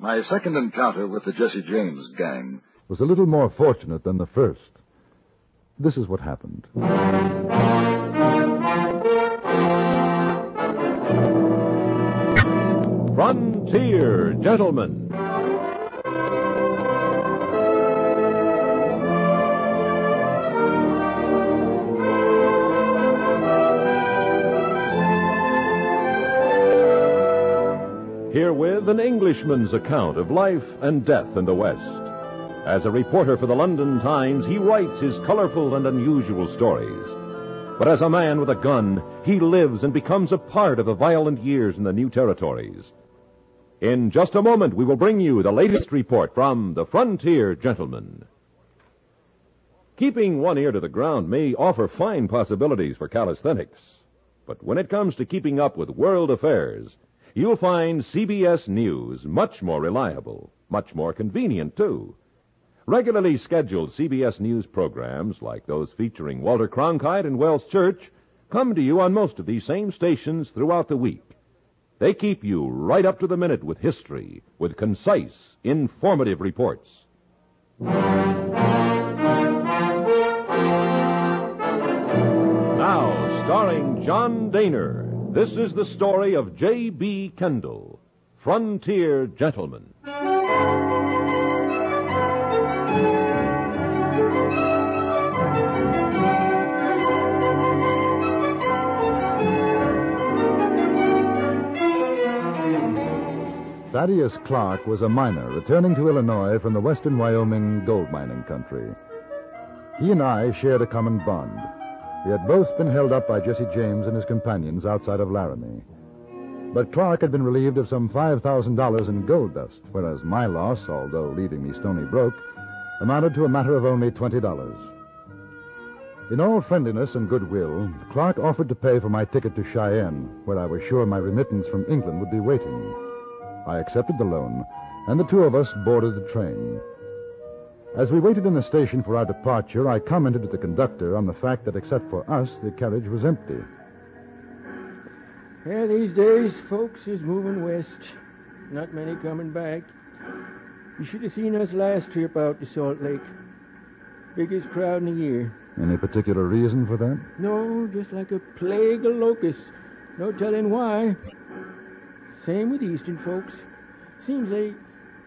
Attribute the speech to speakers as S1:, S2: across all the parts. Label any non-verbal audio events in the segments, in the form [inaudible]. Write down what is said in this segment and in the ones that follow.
S1: My second encounter with the Jesse James gang
S2: was a little more fortunate than the first. This is what happened.
S3: Frontier Gentleman. Herewith an Englishman's account of life and death in the West. As a reporter for the London Times, he writes his colorful and unusual stories. But as a man with a gun, he lives and becomes a part of the violent years in the new territories. In just a moment, we will bring you the latest report from the Frontier Gentleman. Keeping one ear to the ground may offer fine possibilities for calisthenics. But when it comes to keeping up with world affairs, you'll find CBS News much more reliable, much more convenient, too. Regularly scheduled CBS News programs, like those featuring Walter Cronkite and Wells Church, come to you on most of these same stations throughout the week. They keep you right up to the minute with history, with concise, informative reports. Now, starring John Dehner, this is the story of J.B. Kendall, Frontier Gentleman.
S2: Thaddeus Clark was a miner returning to Illinois from the western Wyoming gold mining country. He and I shared a common bond. We had both been held up by Jesse James and his companions outside of Laramie. But Clark had been relieved of some $5,000 in gold dust, whereas my loss, although leaving me stony broke, amounted to a matter of only $20. In all friendliness and goodwill, Clark offered to pay for my ticket to Cheyenne, where I was sure my remittance from England would be waiting. I accepted the loan, and the two of us boarded the train. As we waited in the station for our departure, I commented to the conductor on the fact that except for us, the carriage was empty.
S4: Yeah, these days, folks is moving west. Not many coming back. You should have seen us last trip out to Salt Lake. Biggest crowd in the year.
S2: Any particular reason for that?
S4: No, just like a plague of locusts. No telling why. Same with Eastern folks. Seems they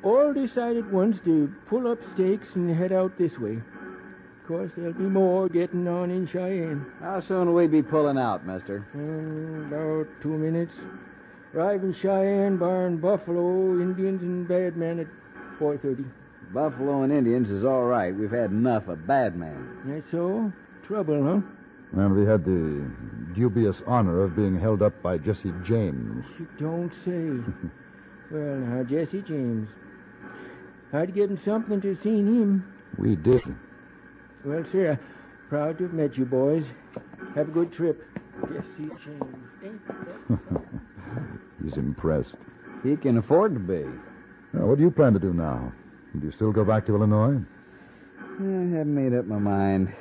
S4: all decided once to pull up stakes and head out this way. Of course, there'll be more getting on in Cheyenne.
S5: How soon will we be pulling out, mister?
S4: Um, about two minutes. Arrive in Cheyenne, barn Buffalo, Indians, and bad men at 4.30.
S5: Buffalo and Indians is all right. We've had enough of bad men.
S4: That's so? Trouble, huh?
S2: And we had the dubious honor of being held up by Jesse James.
S4: You don't say. [laughs] well, now, Jesse James. I'd given something to seen him.
S2: We didn't.
S4: Well, sir, proud to have met you boys. Have a good trip. Jesse James. changed.
S2: He's impressed.
S5: He can afford to be.
S2: Now, what do you plan to do now? Do you still go back to Illinois?
S5: I haven't made up my mind.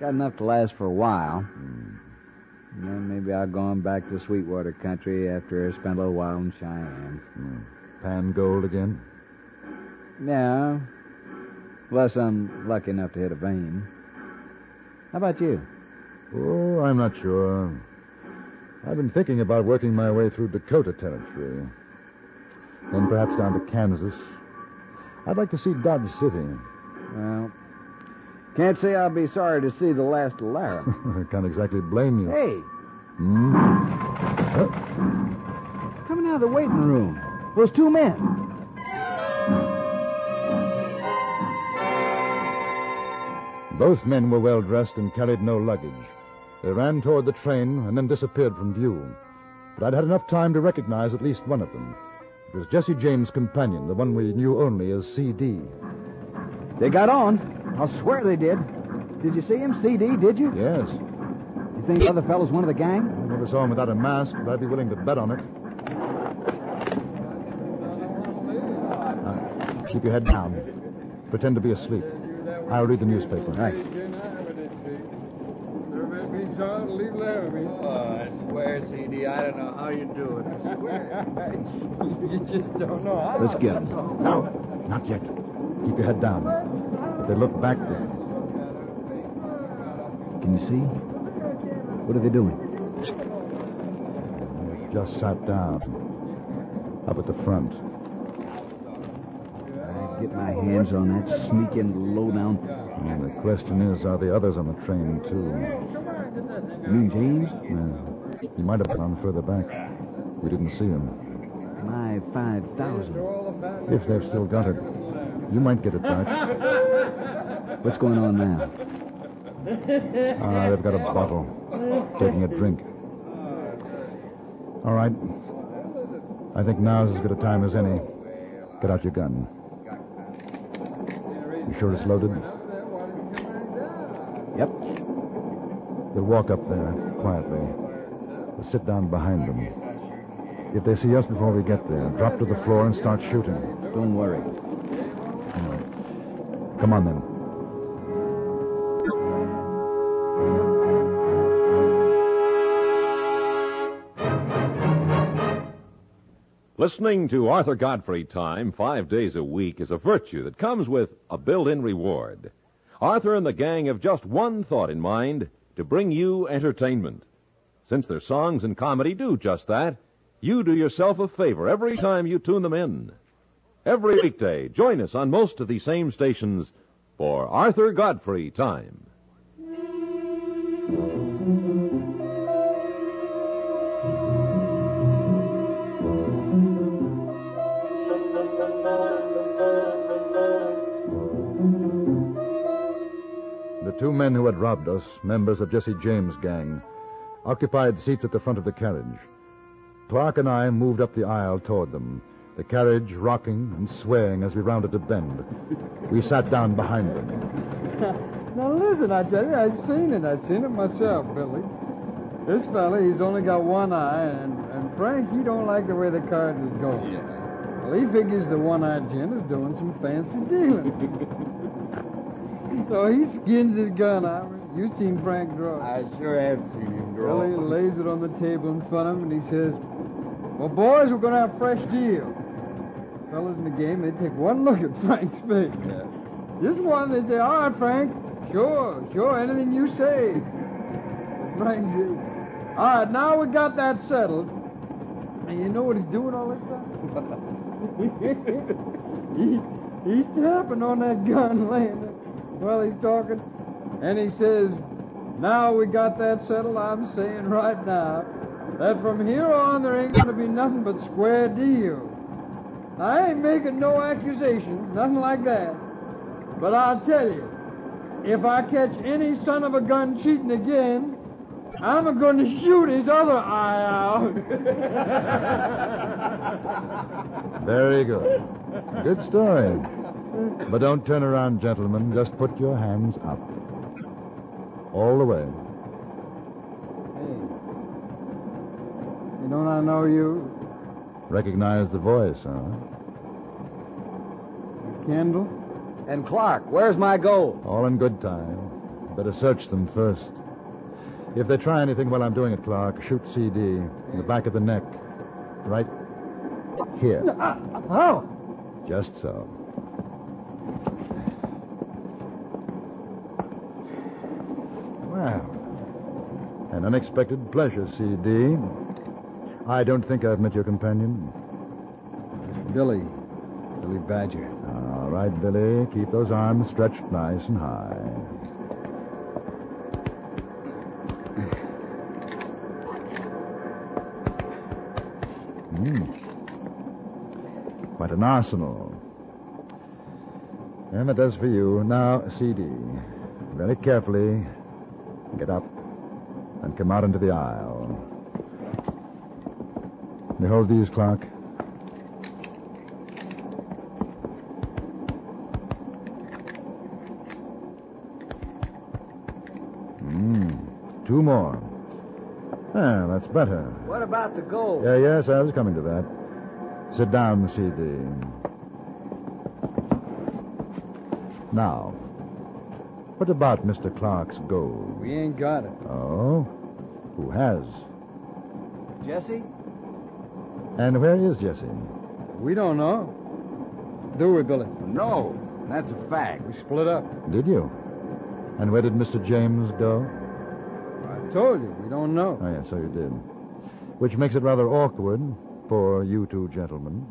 S5: Got enough to last for a while. Hmm. And then maybe I'll go on back to Sweetwater country after I spend a little while in Cheyenne. Hmm.
S2: Pan gold again?
S5: Yeah. Unless I'm lucky enough to hit a vein. How about you?
S2: Oh, I'm not sure. I've been thinking about working my way through Dakota territory. Then perhaps down to Kansas. I'd like to see Dodge City.
S5: Well, can't say I'll be sorry to see the last of Laramie.
S2: I [laughs] can't exactly blame you.
S5: hey,
S2: Hmm?
S5: coming out of the waiting room. Those two men.
S2: Both men were well dressed and carried no luggage. They ran toward the train and then disappeared from view. But I'd had enough time to recognize at least one of them. It was Jesse James' companion, the one we knew only as CD.
S5: They got on. I'll swear they did. Did you see him, CD? Did you?
S2: Yes.
S5: You think the other fellow's one of the gang?
S2: I never saw him without a mask, but I'd be willing to bet on it. Now, keep your head down. Pretend to be asleep. I'll read the newspaper.
S5: Right.
S6: There will be Salt leave Laramie.
S5: Oh, I swear, CD, I don't know how you do it. I swear. [laughs]
S6: you just don't know how.
S2: Let's get him. No, not yet. Keep your head down. If they look back, they...
S5: Can you see? What are they doing?
S2: They've just sat down. Up at the front.
S5: Get my hands on that sneaking lowdown.
S2: And the question is, are the others on the train, too?
S5: You mean James?
S2: Yeah. He might have gone further back. We didn't see him.
S5: My 5,000.
S2: If they've still got it, you might get it back. [laughs]
S5: What's going on now?
S2: Ah, they've got a bottle. Taking a drink. All right. I think now's as good a time as any. Get out your gun. You sure it's loaded?
S5: Yep.
S2: We'll walk up there quietly. We'll sit down behind them. If they see us before we get there, drop to the floor and start shooting.
S5: Don't worry.
S2: Right. Come on then.
S3: Listening to Arthur Godfrey Time five days a week is a virtue that comes with a built in reward. Arthur and the gang have just one thought in mind to bring you entertainment. Since their songs and comedy do just that, you do yourself a favor every time you tune them in. Every weekday, join us on most of these same stations for Arthur Godfrey Time.
S2: Two men who had robbed us, members of Jesse James' gang, occupied seats at the front of the carriage. Clark and I moved up the aisle toward them, the carriage rocking and swaying as we rounded a bend. We sat down behind them. [laughs]
S6: Now listen, I tell you, I've seen it. I've seen it myself, Billy. This fella, he's only got one eye, and, and Frank, he don't like the way the cards is going. Well, he figures the one-eyed gent is doing some fancy dealing. [laughs] so he skins his gun out. You seen Frank draw.
S5: I sure have seen him draw.
S6: Well, he lays it on the table in front of him, and he says, Well, boys, we're going to have a fresh deal. Fellas in the game, they take one look at Frank's face. This one, they say, All right, Frank. Sure, sure, anything you say. Frank says, All right, now we got that settled. And you know what he's doing all this time? [laughs] [laughs] he, he's tapping on that gun laying there while he's talking. And he says, Now we got that settled, I'm saying right now that from here on there ain't going to be nothing but square deal. I ain't making no accusations, nothing like that. But I'll tell you, if I catch any son of a gun cheating again, I'm going to shoot his other eye out. [laughs]
S2: Very good. Good story. But don't turn around, gentlemen. Just put your hands up. All the way.
S6: Hey, don't I know you,
S2: Recognize the voice, huh?
S6: Kendall?
S5: And Clark, where's my gold?
S2: All in good time. Better search them first. If they try anything while I'm doing it, Clark, shoot CD in the back of the neck. Right here.
S6: How?
S2: Just so. An unexpected pleasure, CD. I don't think I've met your companion.
S6: Billy. Billy Badger.
S2: All right, Billy. Keep those arms stretched nice and high. Hmm. Quite an arsenal. And that does for you. Now, CD. Very carefully. Get up come out into the aisle. You hold these, Clark. Hmm. Two more. Ah, that's better.
S5: What about the gold?
S2: Yeah, yes, I was coming to that. Sit down, CD. Now, what about Mr. Clark's gold?
S6: We ain't got it.
S2: Oh? Who has?
S5: Jesse?
S2: And where is Jesse?
S6: We don't know. Do we, Billy?
S5: No, that's a fact.
S6: We split up.
S2: Did you? And where did Mr. James go?
S6: I told you, we don't know.
S2: Oh, yes, so you did. Which makes it rather awkward for you two gentlemen.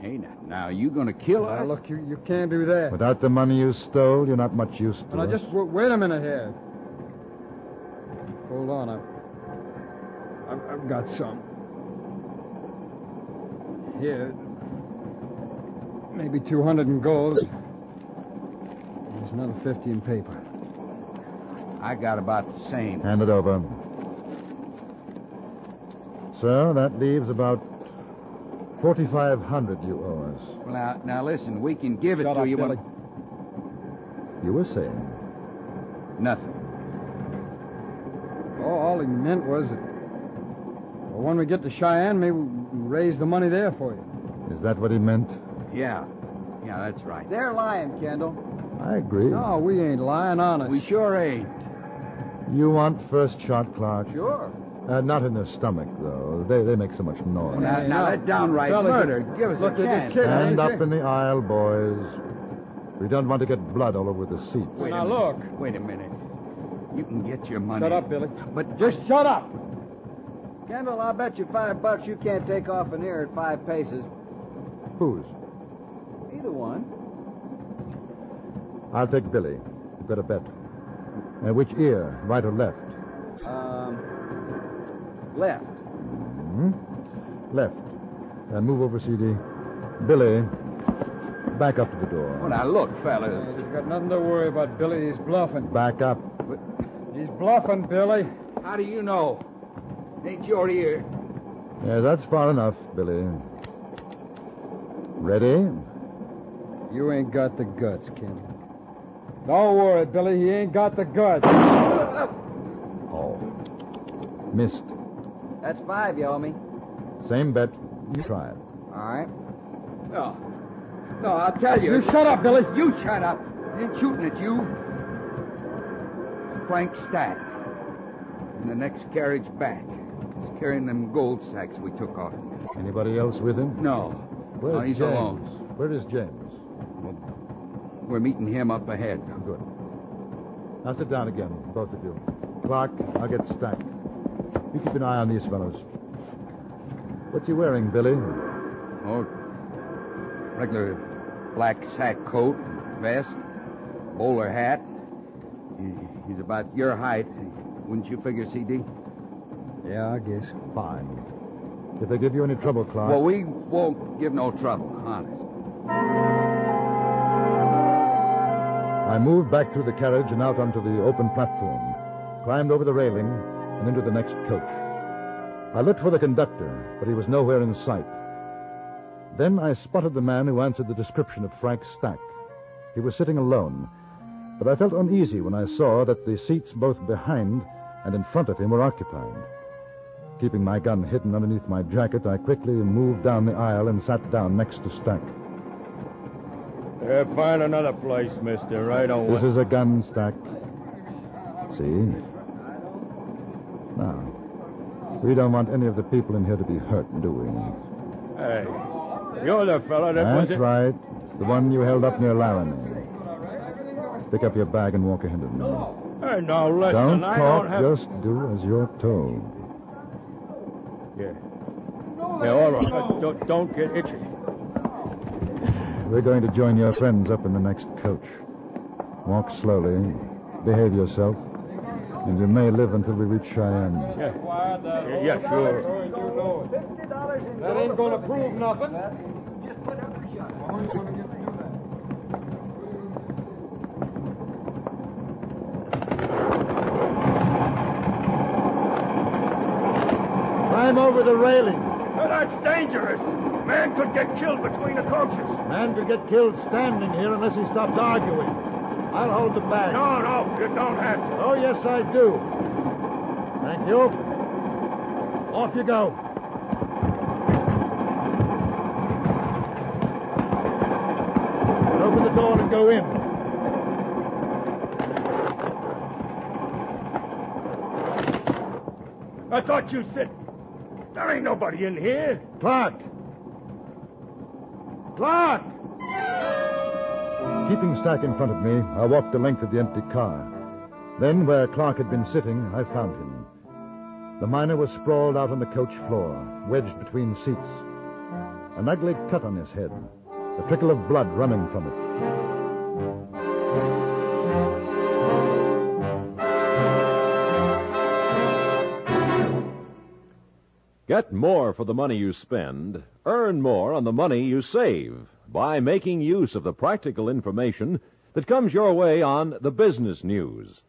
S5: Hey, now, now you gonna kill
S6: Now,
S5: us?
S6: look, you, you can't do that.
S2: Without the money you stole, you're not much use to
S6: Now,
S2: us.
S6: just w- wait a minute here. Hold on, I've, I've, I've got some. Here, maybe 200 in gold. There's another 50 in paper.
S5: I got about the same.
S2: Hand it over. Sir, that leaves about 4,500 you owe us.
S5: Well, now, now listen, we can give it to
S6: up,
S5: you.
S6: Billy.
S5: when-
S2: You were saying.
S5: Nothing.
S6: Oh, all he meant was that well, when we get to Cheyenne, maybe we'll raise the money there for you.
S2: Is that what he meant?
S5: Yeah. Yeah, that's right.
S7: They're lying, Kendall.
S2: I agree.
S6: No, we ain't lying, honest.
S5: We sure ain't.
S2: You want first shot, Clark?
S7: Sure.
S2: Uh, not in the stomach, though. They, they make so much noise.
S5: Now,
S6: Hey,
S5: now
S6: no.
S5: that downright
S6: Fellas,
S5: murder. Give us
S6: look,
S5: a
S6: you're just
S5: chance.
S6: kidding.
S2: Stand up
S6: you?
S2: in the aisle, boys. We don't want to get blood all over the seats.
S5: Wait
S6: Now, look.
S5: Wait a minute. You can get your money.
S6: Shut up, Billy.
S5: But
S6: Just shut up.
S7: Kendall, I'll bet you five bucks you can't take off an ear at five paces.
S2: Whose?
S7: Either one.
S2: I'll take Billy. You've got a bet. Uh, which ear, right or left?
S7: Um, left.
S2: Hmm? Left. Uh, move over, CD. Billy, back up to the door.
S5: Well, now look, fellas.
S6: You've got nothing to worry about, Billy. He's bluffing.
S2: Back up.
S6: He's bluffing, Billy.
S5: How do you know? Ain't your ear.
S2: Yeah, that's far enough, Billy. Ready?
S6: You ain't got the guts, Ken. Don't worry, Billy. He ain't got the guts.
S2: Oh. Missed.
S7: That's five, you owe me.
S2: Same bet. You try it.
S7: All right.
S5: No. No, I'll tell you.
S6: You shut up, Billy.
S5: You shut up. I ain't shooting at you. Frank Stack. In the next carriage back. He's carrying them gold sacks we took off him.
S2: Anybody else with him?
S5: No.
S2: Where's
S5: no, he's
S2: James?
S5: alone.
S2: Where is James?
S5: We're meeting him up ahead.
S2: Oh, good. Now sit down again, both of you. Clark, I'll get Stack. You keep an eye on these fellows. What's he wearing, Billy?
S5: Oh, regular black sack coat, vest, bowler hat. He, he's about your height. Wouldn't you figure, CD?
S6: Yeah, I guess.
S2: Fine. If they give you any trouble, Clark.
S5: Well, we won't give no trouble, honest.
S2: I moved back through the carriage and out onto the open platform, climbed over the railing, and into the next coach. I looked for the conductor, but he was nowhere in sight. Then I spotted the man who answered the description of Frank Stack. He was sitting alone, but I felt uneasy when I saw that the seats both behind and in front of him were occupied. Keeping my gun hidden underneath my jacket, I quickly moved down the aisle and sat down next to Stack.
S8: Uh, find another place, mister. Right away.
S2: This is a gun stack. See? Now, we don't want any of the people in here to be hurt, do we?
S8: Hey, you're the fella that was
S2: That's right. The one you held up near Laramie. Pick up your bag and walk ahead of me.
S8: Hey, now listen,
S2: don't
S8: I
S2: talk,
S8: don't have.
S2: just do as you're told.
S8: Yeah. Yeah, all right. Uh, don't, don't get itchy.
S2: We're going to join your friends up in the next coach. Walk slowly, behave yourself, and you may live until we reach Cheyenne.
S8: Yeah. Yeah, yeah, sure.
S7: Fifty dollars in
S6: That ain't gonna prove nothing.
S7: Just put up the shot.
S2: Climb over the railing.
S8: That's dangerous. Man could get killed between the coaches.
S2: Man could get killed standing here unless he stops arguing. I'll hold the bag.
S8: No, no, you don't have to.
S2: Oh, yes, I do. Thank you. Off you go. Open the door and go in.
S8: I thought you said. There ain't nobody in here.
S2: Clark! Clark! Keeping Stack in front of me, I walked the length of the empty car. Then, where Clark had been sitting, I found him. The miner was sprawled out on the coach floor, wedged between seats. An ugly cut on his head, a trickle of blood running from it.
S3: Get more for the money you spend, earn more on the money you save by making use of the practical information that comes your way on the business news.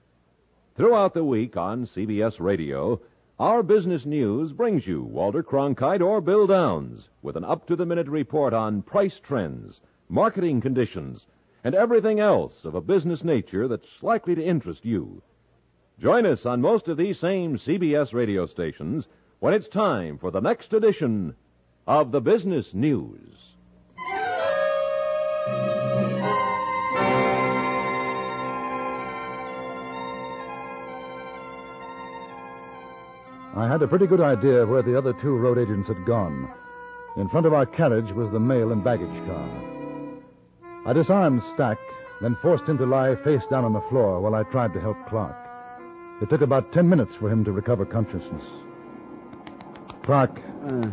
S3: Throughout the week on CBS Radio, our business news brings you Walter Cronkite or Bill Downs with an up to the minute report on price trends, marketing conditions, and everything else of a business nature that's likely to interest you. Join us on most of these same CBS radio stations when it's time for the next edition of the Business News.
S2: I had a pretty good idea where the other two road agents had gone. In front of our carriage was the mail and baggage car. I disarmed Stack, then forced him to lie face down on the floor while I tried to help Clark. It took about ten minutes for him to recover consciousness. Clark.
S5: Uh,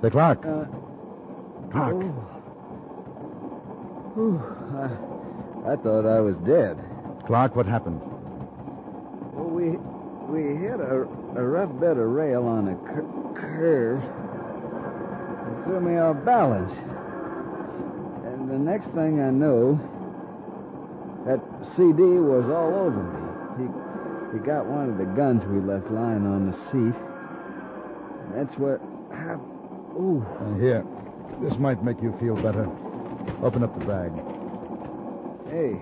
S2: Say, Clark.
S5: uh,
S2: Clark.
S5: whew, I, I thought I was dead.
S2: Clark, what happened?
S5: Well, we we hit a, a rough bed of rail on a cur- curve. It threw me off balance. And the next thing I know, that CD was all over me. He he got one of the guns we left lying on the seat. And that's where. I, ooh.
S2: Uh, here. This might make you feel better. Open up the bag.
S5: Hey.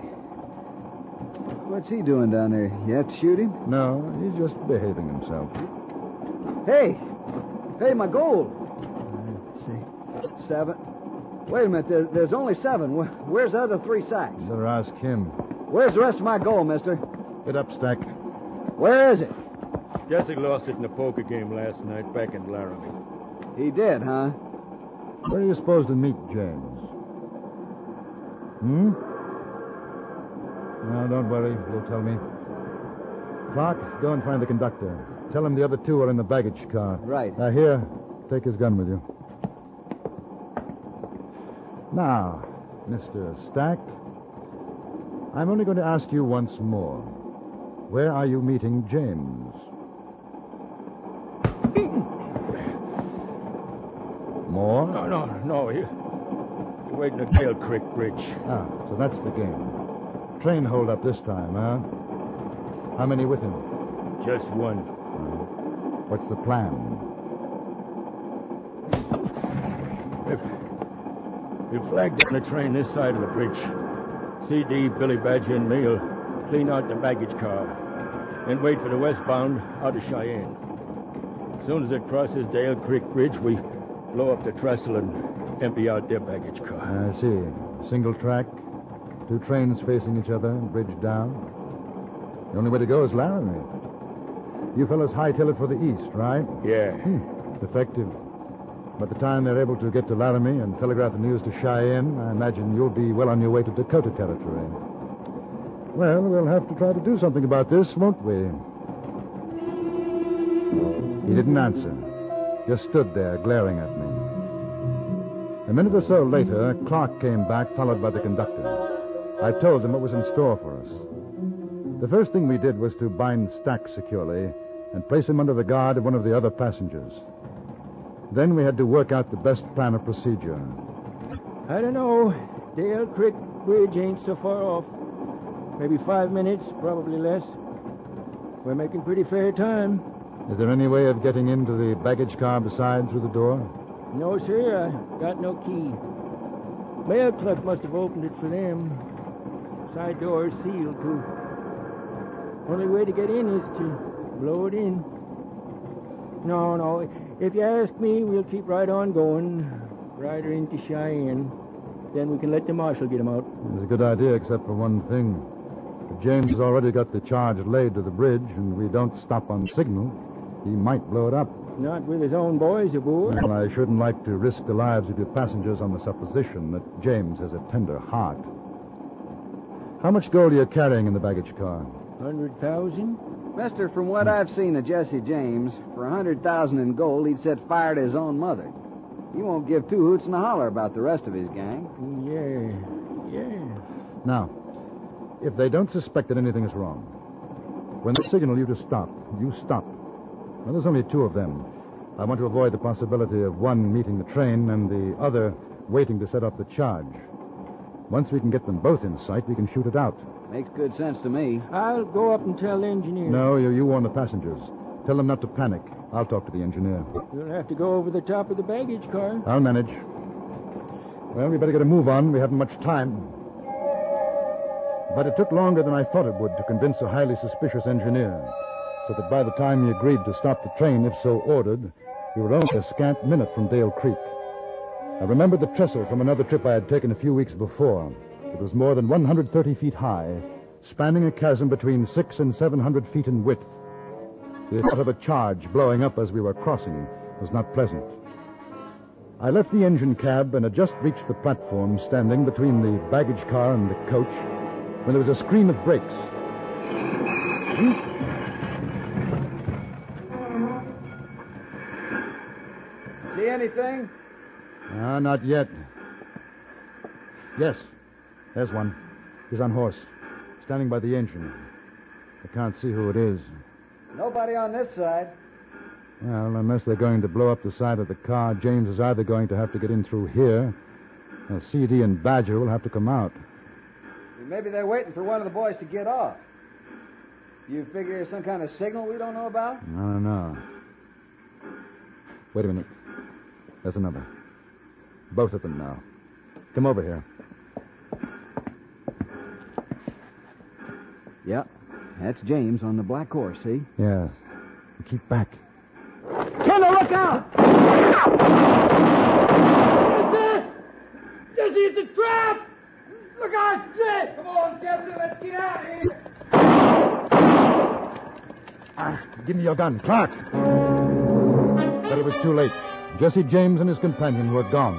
S5: What's he doing down there? You have to shoot him?
S2: No, he's just behaving himself.
S5: Hey! Hey, my gold! Let's see. Seven. Wait a minute, there, there's only seven. Where's the other three sacks?
S2: You better ask him.
S5: Where's the rest of my gold, mister?
S2: Get up, Stack.
S5: Where is it?
S8: Jesse lost it in a poker game last night back in Laramie.
S5: He did, huh?
S2: Where are you supposed to meet James? Hmm? No, don't worry. You'll tell me. Clark, go and find the conductor. Tell him the other two are in the baggage car.
S5: Right.
S2: Uh, here, take his gun with you. Now, Mr. Stack, I'm only going to ask you once more. Where are you meeting James? More?
S8: No, no, no. He, he waiting at Dale Creek Bridge.
S2: Ah, so that's the game. Train hold up this time, huh? How many with him?
S8: Just one.
S2: What's the plan?
S8: He flag down the train this side of the bridge. CD, Billy Badger, and me'll clean out the baggage car. Then wait for the westbound out of Cheyenne. As soon as it crosses Dale Creek Bridge, we blow up the trestle and empty out their baggage car.
S2: I see. Single track, two trains facing each other, bridge down. The only way to go is Laramie. You fellas hightail it for the east, right?
S8: Yeah.
S2: Hmm. Effective. By the time they're able to get to Laramie and telegraph the news to Cheyenne, I imagine you'll be well on your way to Dakota Territory. Well, we'll have to try to do something about this, won't we? He didn't answer. Just stood there, glaring at me. A minute or so later, Clark came back, followed by the conductor. I told him what was in store for us. The first thing we did was to bind Stack securely and place him under the guard of one of the other passengers. Then we had to work out the best plan of procedure.
S4: I don't know. Dale Creek Bridge ain't so far off. Maybe five minutes, probably less. We're making pretty fair time.
S2: Is there any way of getting into the baggage car beside through the door?
S4: No, sir, I got no key. Mail clerk must have opened it for them. Side door is sealed, too. Only way to get in is to blow it in. No, no. If you ask me, we'll keep right on going. Right into Cheyenne. Then we can let the marshal get him out.
S2: It's a good idea, except for one thing. If James has already got the charge laid to the bridge, and we don't stop on signal, He might blow it up.
S4: Not with his own boys aboard.
S2: Well, I shouldn't like to risk the lives of your passengers on the supposition that James has a tender heart. How much gold are you carrying in the baggage car?
S4: Hundred thousand?
S5: Mister, from what I've seen of Jesse James, for a hundred thousand in gold, he'd set fire to his own mother. He won't give two hoots and a holler about the rest of his gang.
S4: Yeah, yeah.
S2: Now, if they don't suspect that anything is wrong, when they signal you to stop, you stop. Now, there's only two of them. I want to avoid the possibility of one meeting the train and the other waiting to set up the charge. Once we can get them both in sight, we can shoot it out.
S5: Makes good sense to me.
S4: I'll go up and tell the engineer.
S2: No, you, you warn the passengers. Tell them not to panic. I'll talk to the engineer.
S4: You'll have to go over the top of the baggage car.
S2: I'll manage. Well, we better get a move on. We haven't much time. But it took longer than I thought it would to convince a highly suspicious engineer, so that by the time he agreed to stop the train, if so ordered, we were only a scant minute from Dale Creek. I remembered the trestle from another trip I had taken a few weeks before. It was more than 130 feet high, spanning a chasm between six and 700 feet in width. The thought of a charge blowing up as we were crossing was not pleasant. I left the engine cab and had just reached the platform standing between the baggage car and the coach when there was a scream of brakes.
S5: Anything?
S2: Ah, not yet. Yes, there's one. He's on horse, standing by the engine. I can't see who it is.
S7: Nobody on this side.
S2: Well, unless they're going to blow up the side of the car, James is either going to have to get in through here, or CD and Badger will have to come out.
S7: Maybe they're waiting for one of the boys to get off. You figure some kind of signal we don't know about?
S2: No, no. Wait a minute. There's another. Both of them now. Come over here.
S5: Yep. That's James on the black horse, see?
S2: Yeah. Keep back.
S4: Kendall, look out! Jesse! Jesse, it's a trap! Look out, Jesse! Come on, Jesse, let's get out of here!
S2: Ah, give me your gun, Clark. But it was too late. Jesse James and his companion were gone.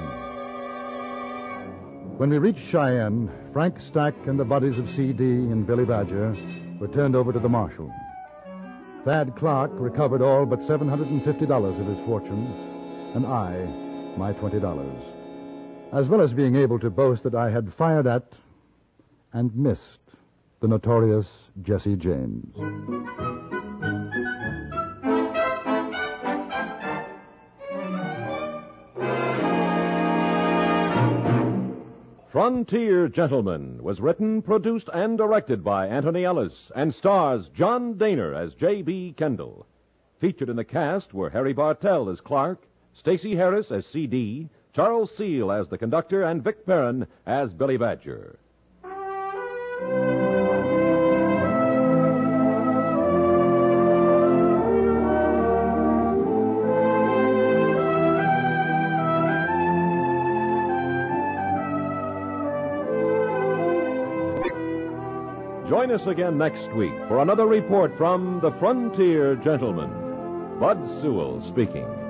S2: When we reached Cheyenne, Frank Stack and the bodies of C.D. and Billy Badger were turned over to the marshal. Thad Clark recovered all but $750 of his fortune, and I, my $20, as well as being able to boast that I had fired at and missed the notorious Jesse James.
S3: Frontier Gentleman was written, produced, and directed by Antony Ellis and stars John Dehner as J.B. Kendall. Featured in the cast were Harry Bartell as Clark, Stacy Harris as C.D., Charles Seel as the conductor, and Vic Perrin as Billy Badger. Join us again next week for another report from the Frontier Gentleman. Bud Sewell speaking.